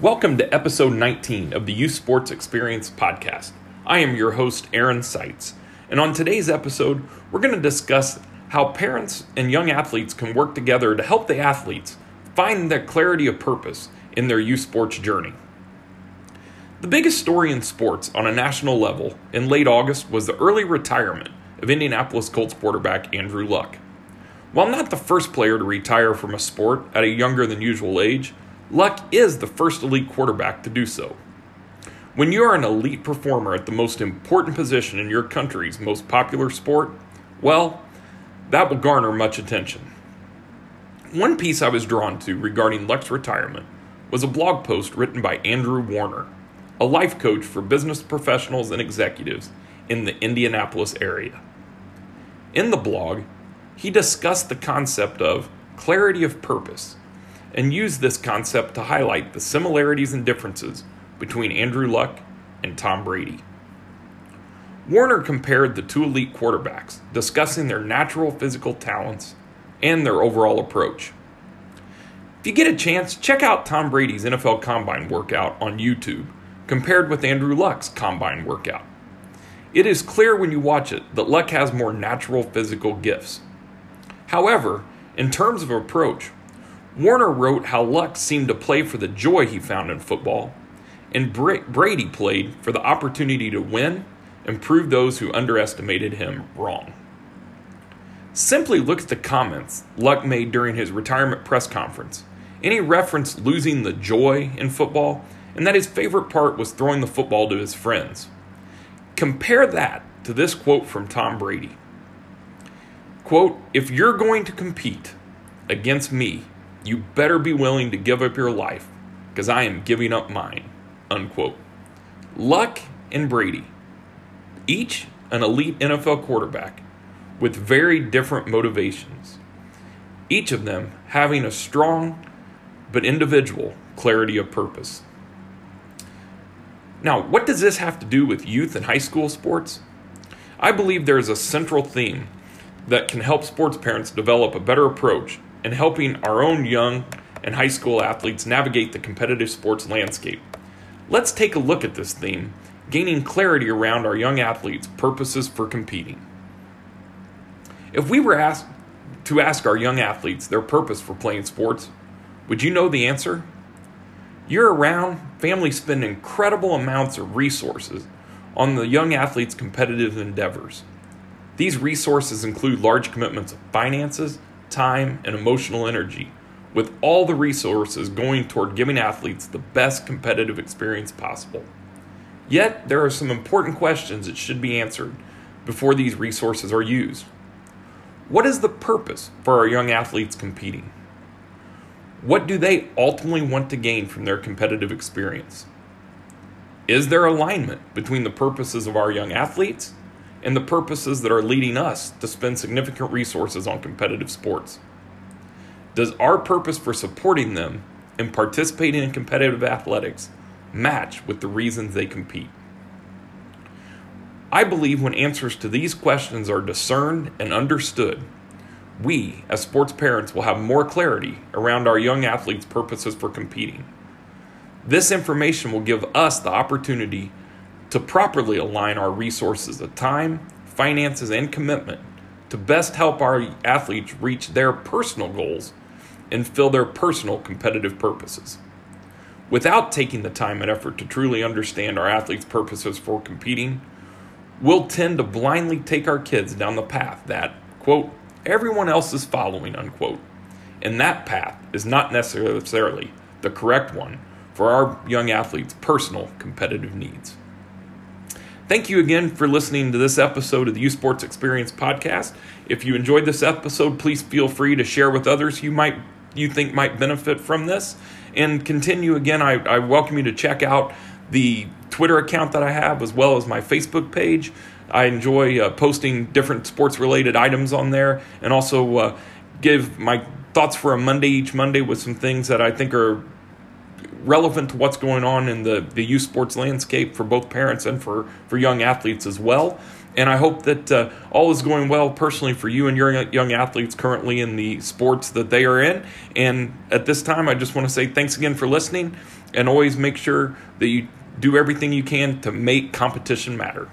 Welcome to episode 19 of the Youth Sports Experience podcast. I am your host, Aaron Seitz, and on today's episode, we're going to discuss how parents and young athletes can work together to help the athletes find the clarity of purpose in their youth sports journey. The biggest story in sports on a national level in late August was the early retirement of Indianapolis Colts quarterback Andrew Luck. While not the first player to retire from a sport at a younger than usual age, Luck is the first elite quarterback to do so. When you are an elite performer at the most important position in your country's most popular sport, well, that will garner much attention. One piece I was drawn to regarding Luck's retirement was a blog post written by Andrew Warner a life coach for business professionals and executives in the Indianapolis area. In the blog, he discussed the concept of clarity of purpose and used this concept to highlight the similarities and differences between Andrew Luck and Tom Brady. Warner compared the two elite quarterbacks, discussing their natural physical talents and their overall approach. If you get a chance, check out Tom Brady's NFL Combine workout on YouTube compared with Andrew Luck's combine workout. It is clear when you watch it that Luck has more natural physical gifts. However, in terms of approach, Warner wrote how Luck seemed to play for the joy he found in football, and Brady played for the opportunity to win and prove those who underestimated him wrong. Simply look at the comments Luck made during his retirement press conference. Any reference losing the joy in football and that his favorite part was throwing the football to his friends. Compare that to this quote from Tom Brady. Quote, if you're going to compete against me, you better be willing to give up your life, because I am giving up mine. Unquote. Luck and Brady, each an elite NFL quarterback with very different motivations, each of them having a strong but individual clarity of purpose. Now, what does this have to do with youth and high school sports? I believe there is a central theme that can help sports parents develop a better approach in helping our own young and high school athletes navigate the competitive sports landscape. Let's take a look at this theme, gaining clarity around our young athletes' purposes for competing. If we were asked to ask our young athletes their purpose for playing sports, would you know the answer? Year round, families spend incredible amounts of resources on the young athlete's competitive endeavors. These resources include large commitments of finances, time, and emotional energy, with all the resources going toward giving athletes the best competitive experience possible. Yet, there are some important questions that should be answered before these resources are used. What is the purpose for our young athletes competing? What do they ultimately want to gain from their competitive experience? Is there alignment between the purposes of our young athletes and the purposes that are leading us to spend significant resources on competitive sports? Does our purpose for supporting them and participating in competitive athletics match with the reasons they compete? I believe when answers to these questions are discerned and understood, we, as sports parents, will have more clarity around our young athletes' purposes for competing. This information will give us the opportunity to properly align our resources of time, finances, and commitment to best help our athletes reach their personal goals and fill their personal competitive purposes. Without taking the time and effort to truly understand our athletes' purposes for competing, we'll tend to blindly take our kids down the path that, quote, everyone else is following, unquote. And that path is not necessarily the correct one for our young athletes' personal competitive needs. Thank you again for listening to this episode of the Youth Sports Experience podcast. If you enjoyed this episode, please feel free to share with others you might you think might benefit from this. And continue again, I, I welcome you to check out the Twitter account that I have as well as my Facebook page. I enjoy uh, posting different sports related items on there and also uh, give my thoughts for a Monday each Monday with some things that I think are relevant to what's going on in the, the youth sports landscape for both parents and for, for young athletes as well. And I hope that uh, all is going well personally for you and your young athletes currently in the sports that they are in. And at this time, I just want to say thanks again for listening and always make sure that you do everything you can to make competition matter.